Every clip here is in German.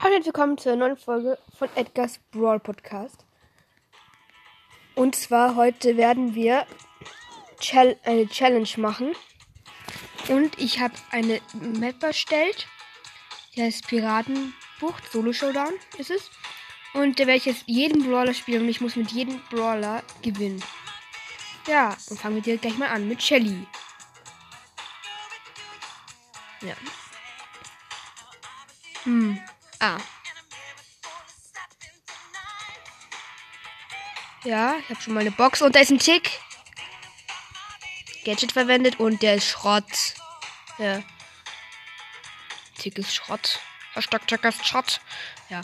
Hallo und willkommen zur neuen Folge von Edgar's Brawl Podcast. Und zwar heute werden wir Chal eine Challenge machen. Und ich habe eine Map erstellt. Die heißt Piratenbucht, Solo Showdown ist es. Und da werde ich jetzt jeden Brawler spielen und ich muss mit jedem Brawler gewinnen. Ja, und fangen wir direkt gleich mal an mit Shelly. Ja. Hm. Ah. Ja, ich habe schon mal eine Box und da ist ein Tick. Gadget verwendet und der ist Schrott. Ja. Tick ist Schrott. Hashtag Check ist Schrott. Ja.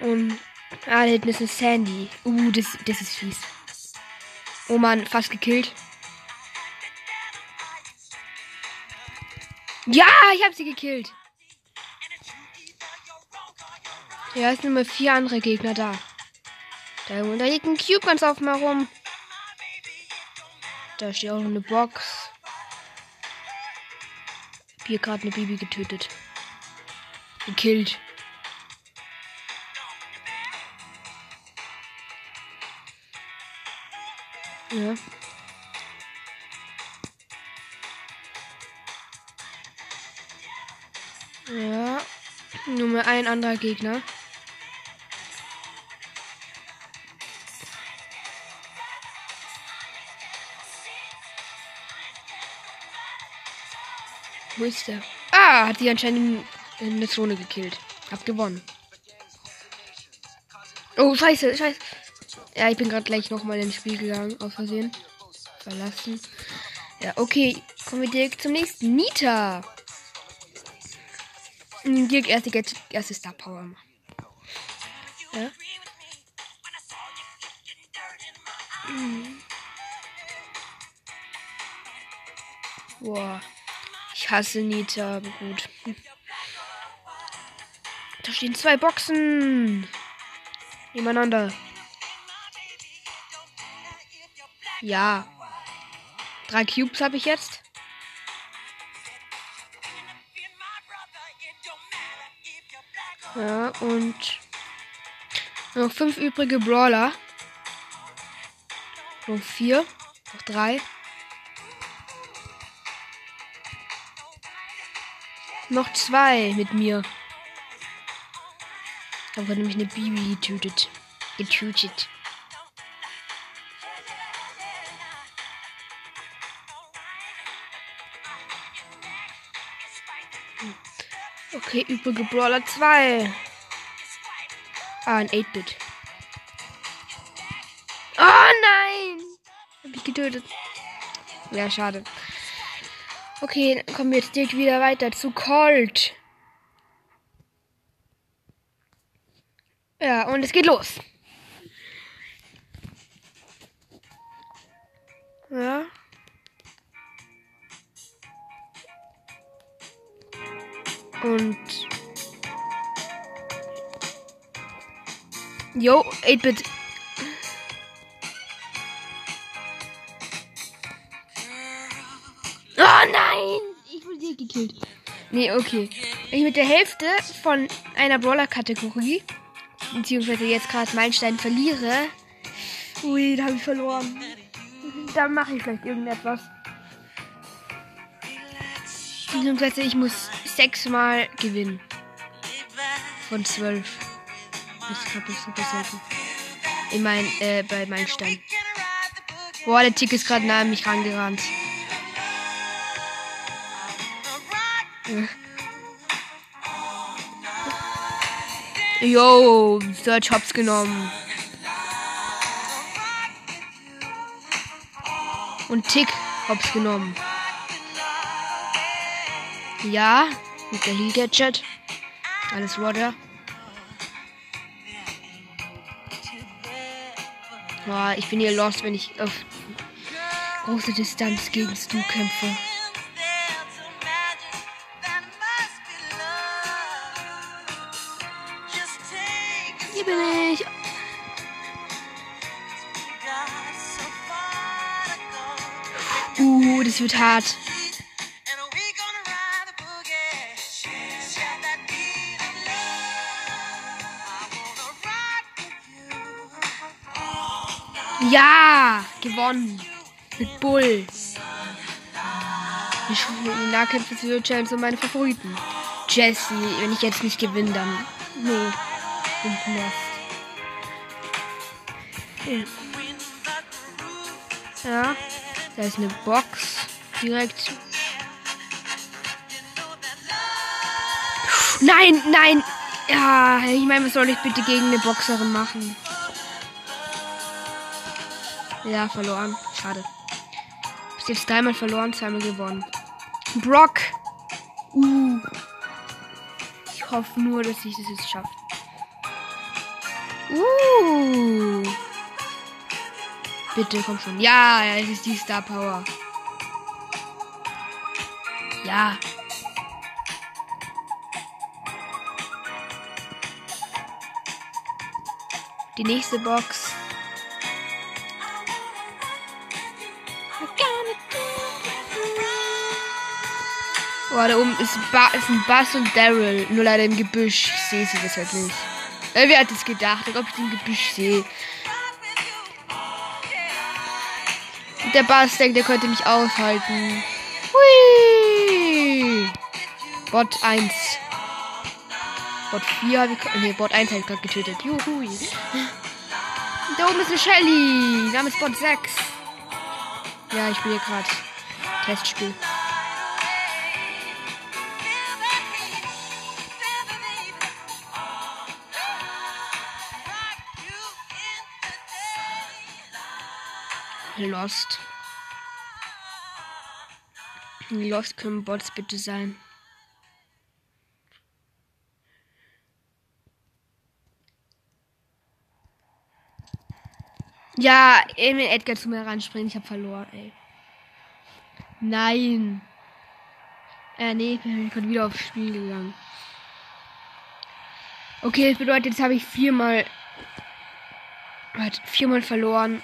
Und. Ah, da hinten ist ein Sandy. Uh, das, das ist fies. Oh man, fast gekillt. Ja, ich habe sie gekillt. Ja, es sind nur vier andere Gegner da. Da, da liegt ein Cube ganz auf mal rum. Da steht auch noch eine Box. Hier gerade eine Baby getötet. Gekillt. Ja. Ja. Nur mal ein anderer Gegner. Wo ist der? Ah, hat die anscheinend in, in der Zone gekillt. Hab gewonnen. Oh, scheiße, scheiße. Ja, ich bin gerade gleich nochmal ins Spiel gegangen, aus Versehen. Verlassen. Ja, okay. Kommen wir direkt zum nächsten. Nita. Hm, Direkt erste, erste Star Power. Ja. Hm. Boah. Ich hasse Nita, aber gut. Da stehen zwei Boxen. Nebeneinander. Ja. Drei Cubes habe ich jetzt. Ja, und noch fünf übrige Brawler. Noch vier. Noch drei. Noch zwei mit mir. Da wurde nämlich eine Bibi getötet. Getötet. Okay, übrige Brawler 2. Ah, ein 8-Bit. Oh nein! Hab ich getötet. Ja, schade. Okay, kommen wir jetzt direkt wieder weiter zu Colt. Ja, und es geht los. Ja. Und. Jo, 8-Bit. Gekillt. Nee, okay. Wenn ich mit der Hälfte von einer Brawler-Kategorie, beziehungsweise jetzt gerade Meilenstein verliere, ui, da habe ich verloren. Da mache ich vielleicht irgendetwas. Beziehungsweise ich muss sechsmal gewinnen. Von zwölf. Das ist gerade super selten. Ich mein, äh, bei Meilenstein. Boah, der Tick ist gerade nah an mich rangerannt. Yo, Search Hops genommen. Und Tick Hops genommen. Ja, mit der Heal Gadget. Alles Roger. Boah, ich bin hier lost, wenn ich auf große Distanz gegen Stu kämpfe. das wird hart. Ja, gewonnen. Mit Bull. Die Nahkämpfe zu Challenge und meine Favoriten. Jesse, wenn ich jetzt nicht gewinne, dann. Nee. Und Nest. Ja. ja. Da ist eine Box. Direkt. Nein, nein. Ja, ich meine, was soll ich bitte gegen eine Boxerin machen? Ja, verloren. Schade. Bis jetzt dreimal verloren, zweimal gewonnen. Brock. Uh. Ich hoffe nur, dass ich das jetzt schaffe. Uh. Bitte, komm schon. Ja, es ist die Star Power. Ja. Die nächste Box. Boah, da oben ist, ba ist ein Bass und Daryl. Nur leider im Gebüsch. Ich sehe sie das halt nicht. Äh, wer hat das gedacht, ob ich den Gebüsch sehe? Der Bass denkt, der könnte mich aushalten. Hui! Bot 1. Bot 4 habe ich. Ne, Bot 1 habe ich gerade getötet. Juhu. Da oben ist eine Shelly. Name ist Bot 6. Ja, ich spiele gerade Testspiel. Lost. Lost können Bots bitte sein. Ja, Emil Edgar zu mir ranspringen. Ich habe verloren, ey. Nein. Äh, nee, ich bin gerade wieder aufs Spiel gegangen. Okay, das bedeutet, jetzt habe ich viermal. Hat viermal verloren.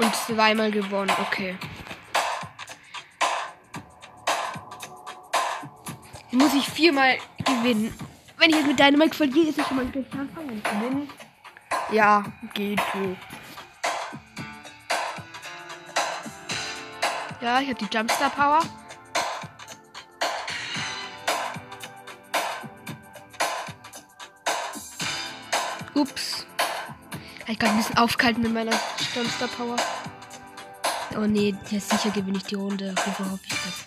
Und zweimal gewonnen. Okay. Muss ich viermal gewinnen. Wenn ich jetzt mit Dynamite verliere, ist das schon mal gleich Anfang und gewinnen. Ja, geht so. Ja, ich habe die Jumpstar Power. Ups. Ich kann ein bisschen aufkalten mit meiner Jumpstar Power. Oh nee, ja, sicher gewinne ich die Runde. Auf jeden Fall hoffe ich das.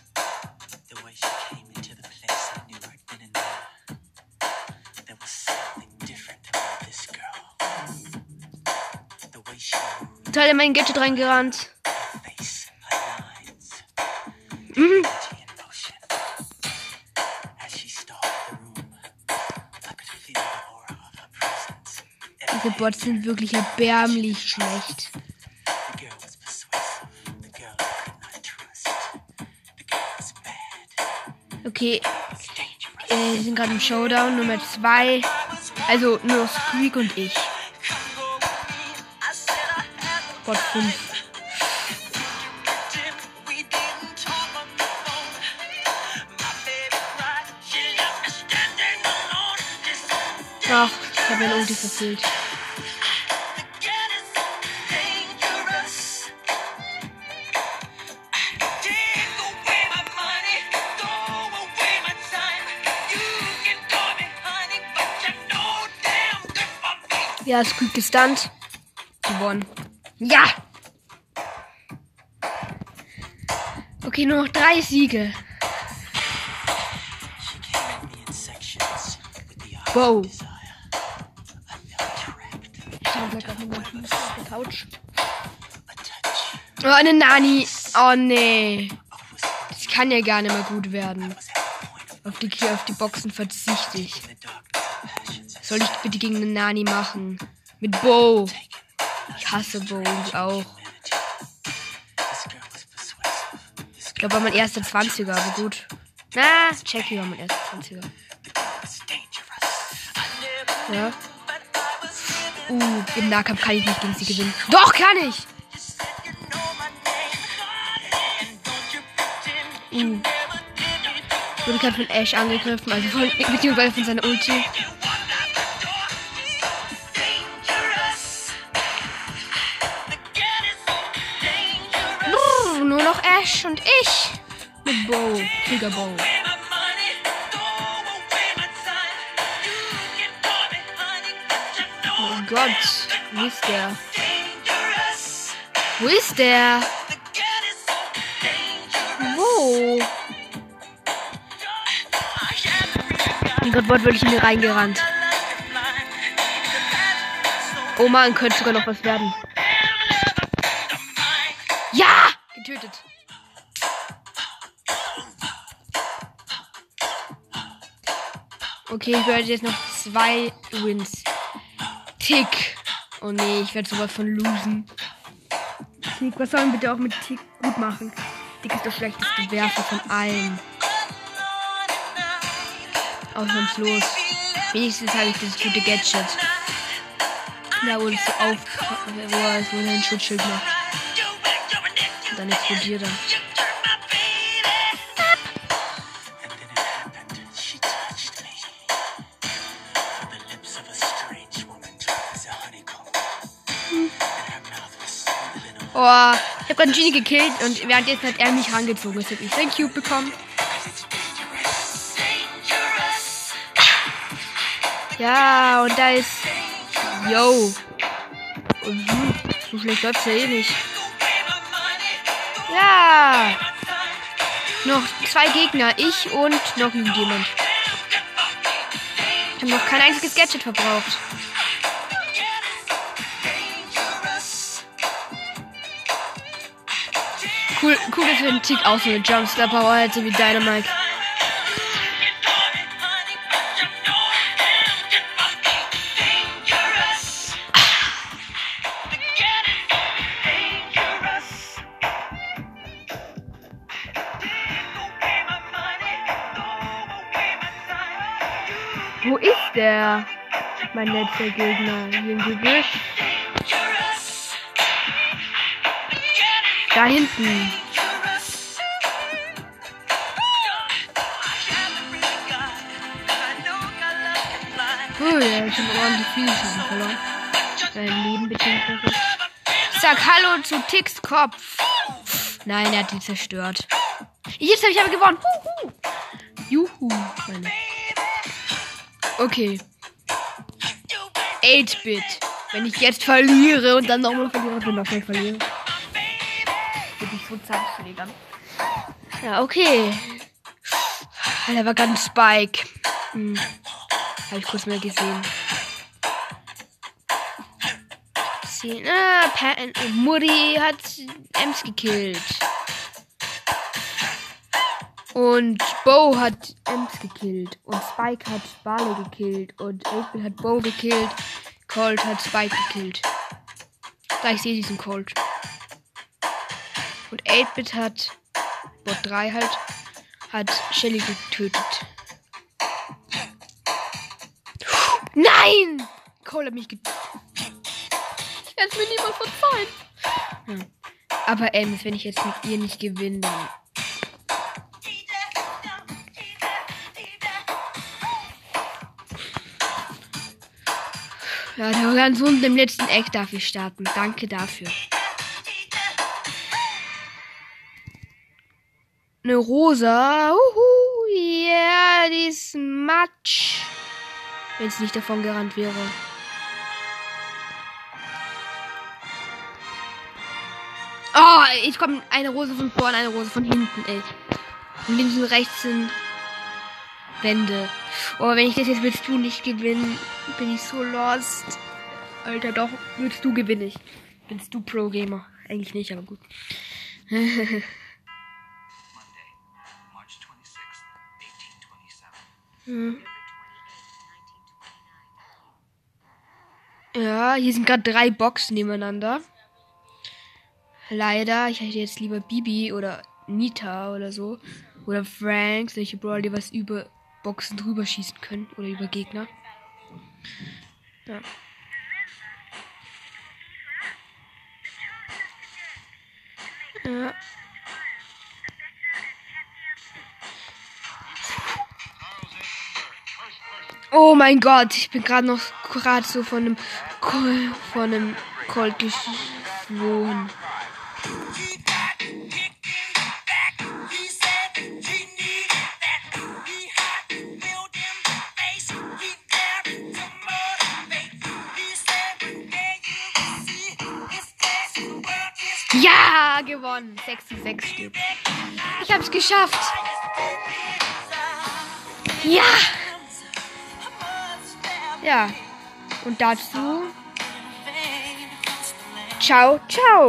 Teil in mein Gadget reingerannt. Mhm. Diese Bots sind wirklich erbärmlich schlecht. Okay. Äh, wir sind gerade im Showdown Nummer 2. Also nur Squeak und ich. Bot 5. Ach, ich habe mein Ulti verfehlt. Ja, ist gut gestunt. Gewonnen. Ja! Okay, nur noch drei Siege. Wow. Couch. Oh, eine Nani. Oh nee. Das kann ja gar nicht mehr gut werden. Auf die, auf die Boxen verzichte ich. Soll ich bitte gegen eine Nani machen? Mit Bo. Ich hasse Bo ich auch. Ich glaube, war mein erster 20er, aber gut. Na, Jackie war mein erster 20er. Ja. Uh, im Nahkampf kann ich nicht gegen sie gewinnen. Doch, kann ich! Uh. Wurde gerade von Ash angegriffen, also von, beziehungsweise von seiner Ulti. Ich. Mit Bow. Trigger Bow. Oh Gott. Wo ist der? Wo ist der? Wo? Oh Gott, Gott, bin ich in mir reingerannt. Oh man, könnte sogar noch was werden. Okay, ich werde jetzt noch zwei Wins. Tick. Oh nee, ich werde sowas von losen. Tick, was sollen wir bitte auch mit Tick gut machen? Tick ist der schlechteste Werfer von allen. Ausnahmslos. Wenigstens habe ich das gute Gadget. Da wo es so auf, wo er er ein Schutzschild macht. Und dann explodiert er. Oh, ich habe gerade Genie gekillt und währenddessen hat er mich rangezogen. Jetzt habe ich sein Cube bekommen. Ja, und da ist. Yo. Und so schlecht läuft's ja eh nicht. Ja. Noch zwei Gegner, ich und noch irgendjemand. Ich habe noch kein einziges Gadget verbraucht. Cool, cool, dass wir einen Tick auch so eine Jumpstar Power hätte wie Dynamite. Wo ist der? Mein letzter Gegner. Hier im Gebüsch. Da hinten. Oh ja, ich habe ordentlich viel Schaden verloren. Sein Leben beziehungsweise. Sag Hallo zu Ticks Kopf. Nein, er hat die zerstört. Jetzt habe ich aber gewonnen. Huhu. Juhu. Meine. Okay. 8-Bit. Wenn ich jetzt verliere und dann nochmal verliere und noch nicht verliere. So Zahnschlägern. Ja, okay. Alter, war ganz Spike. Hm. Habe ich kurz mal gesehen. Sehen. Ah, Pan Mutti hat Ems gekillt. Und Bo hat Ems gekillt. Und Spike hat Barley gekillt. Und 8 hat Bo gekillt. Colt hat Spike gekillt. Da ich sehe diesen Colt. Und 8-Bit hat Bot 3 halt hat Shelly getötet. Nein! Cole hat mich getötet. Ich werde mir niemals verzeihen. Hm. Aber Ems, wenn ich jetzt mit ihr nicht gewinne, dann Ja, der ganz unten im letzten Eck darf ich starten. Danke dafür. Eine rosa. Uhu, yeah, die ist matsch. Wenn es nicht davon gerannt wäre. Oh, ich komme eine Rose von vorne, eine Rose von hinten, ey. Und links und rechts sind Wände. Oh, wenn ich das jetzt willst du nicht gewinnen, bin ich so lost. Alter, doch, willst du gewinnen ich. Bist du Pro-Gamer? Eigentlich nicht, aber gut. Hm. Ja, hier sind gerade drei Boxen nebeneinander. Leider, ich hätte jetzt lieber Bibi oder Nita oder so. Oder Frank, solche Brawler, die was über Boxen drüber schießen können. Oder über Gegner. Ja. Ja. Oh mein Gott, ich bin gerade noch gerade so von einem Col, von einem Colt geschwungen. Ja, gewonnen. 6 zu 6 steht. Ich hab's geschafft. Ja! Ja. Und dazu. Ciao, ciao.